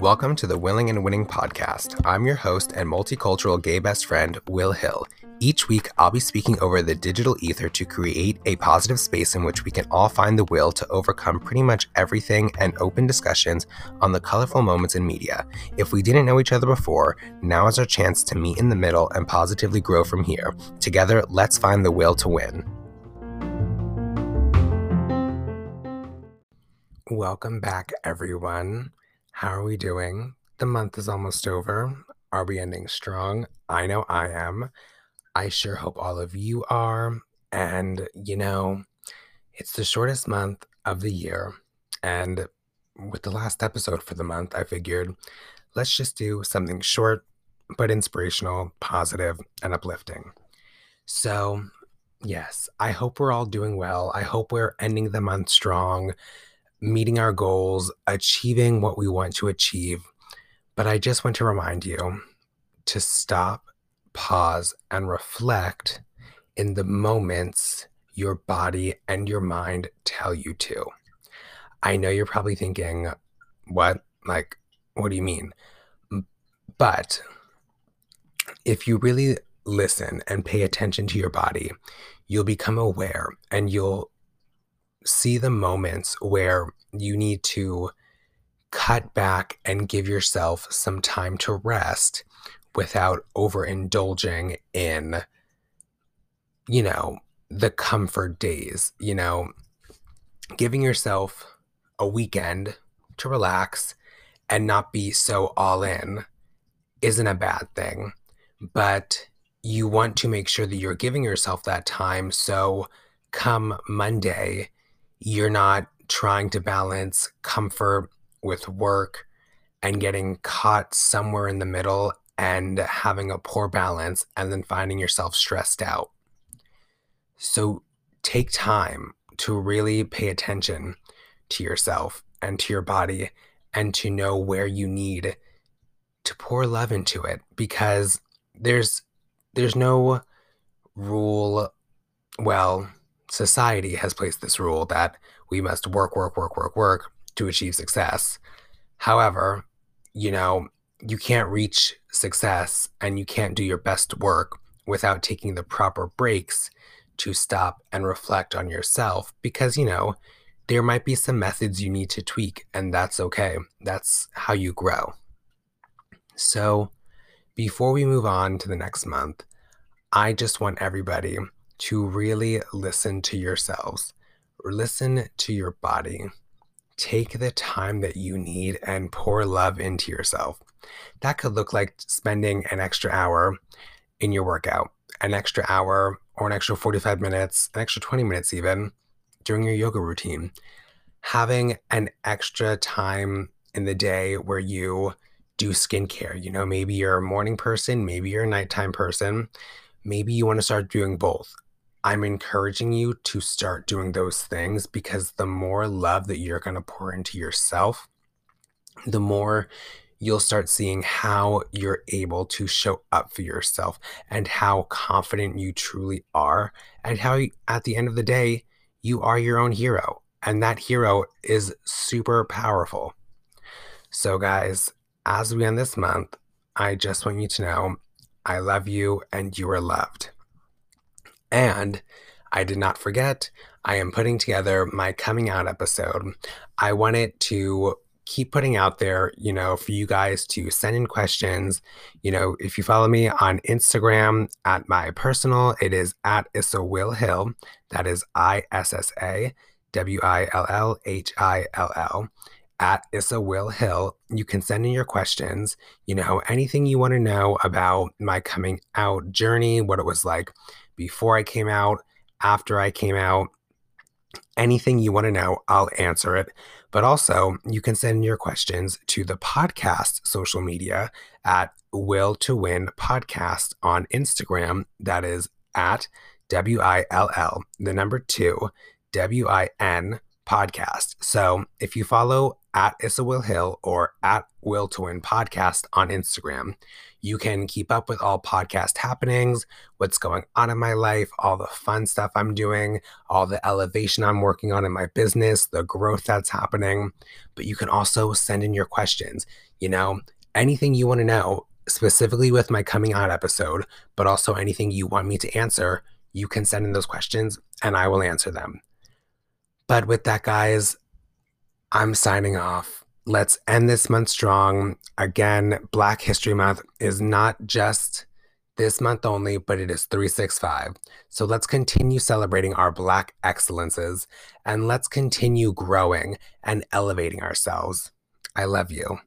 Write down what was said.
Welcome to the Willing and Winning podcast. I'm your host and multicultural gay best friend, Will Hill. Each week, I'll be speaking over the digital ether to create a positive space in which we can all find the will to overcome pretty much everything and open discussions on the colorful moments in media. If we didn't know each other before, now is our chance to meet in the middle and positively grow from here. Together, let's find the will to win. Welcome back, everyone. How are we doing? The month is almost over. Are we ending strong? I know I am. I sure hope all of you are. And, you know, it's the shortest month of the year. And with the last episode for the month, I figured let's just do something short but inspirational, positive, and uplifting. So, yes, I hope we're all doing well. I hope we're ending the month strong meeting our goals, achieving what we want to achieve. But I just want to remind you to stop, pause, and reflect in the moments your body and your mind tell you to. I know you're probably thinking, what? Like, what do you mean? But if you really listen and pay attention to your body, you'll become aware and you'll see the moments where you need to cut back and give yourself some time to rest without overindulging in, you know, the comfort days, you know, giving yourself a weekend to relax and not be so all in isn't a bad thing. But you want to make sure that you're giving yourself that time. So come Monday, you're not trying to balance comfort with work and getting caught somewhere in the middle and having a poor balance and then finding yourself stressed out. So take time to really pay attention to yourself and to your body and to know where you need to pour love into it because there's there's no rule well society has placed this rule that we must work, work, work, work, work to achieve success. However, you know, you can't reach success and you can't do your best work without taking the proper breaks to stop and reflect on yourself because, you know, there might be some methods you need to tweak, and that's okay. That's how you grow. So, before we move on to the next month, I just want everybody to really listen to yourselves, listen to your body. Take the time that you need and pour love into yourself. That could look like spending an extra hour in your workout, an extra hour or an extra 45 minutes, an extra 20 minutes even during your yoga routine. Having an extra time in the day where you do skincare. You know, maybe you're a morning person, maybe you're a nighttime person. Maybe you want to start doing both. I'm encouraging you to start doing those things because the more love that you're going to pour into yourself, the more you'll start seeing how you're able to show up for yourself and how confident you truly are, and how at the end of the day, you are your own hero. And that hero is super powerful. So, guys, as we end this month, I just want you to know I love you and you are loved. And I did not forget, I am putting together my coming out episode. I wanted to keep putting out there, you know, for you guys to send in questions. You know, if you follow me on Instagram at my personal, it is at Issa Will Hill. That is I S S A W I L L H I L L at Issa Will Hill. You can send in your questions, you know, anything you want to know about my coming out journey, what it was like before I came out, after I came out. Anything you want to know, I'll answer it. But also, you can send your questions to the podcast social media at Will to Win Podcast on Instagram. That is at W I L L, the number two, W I N podcast. So if you follow at Issa Will Hill or at Will to Win Podcast on Instagram. You can keep up with all podcast happenings, what's going on in my life, all the fun stuff I'm doing, all the elevation I'm working on in my business, the growth that's happening. But you can also send in your questions. You know, anything you want to know, specifically with my coming out episode, but also anything you want me to answer, you can send in those questions and I will answer them. But with that, guys, I'm signing off. Let's end this month strong. Again, Black History Month is not just this month only, but it is 365. So let's continue celebrating our Black excellences and let's continue growing and elevating ourselves. I love you.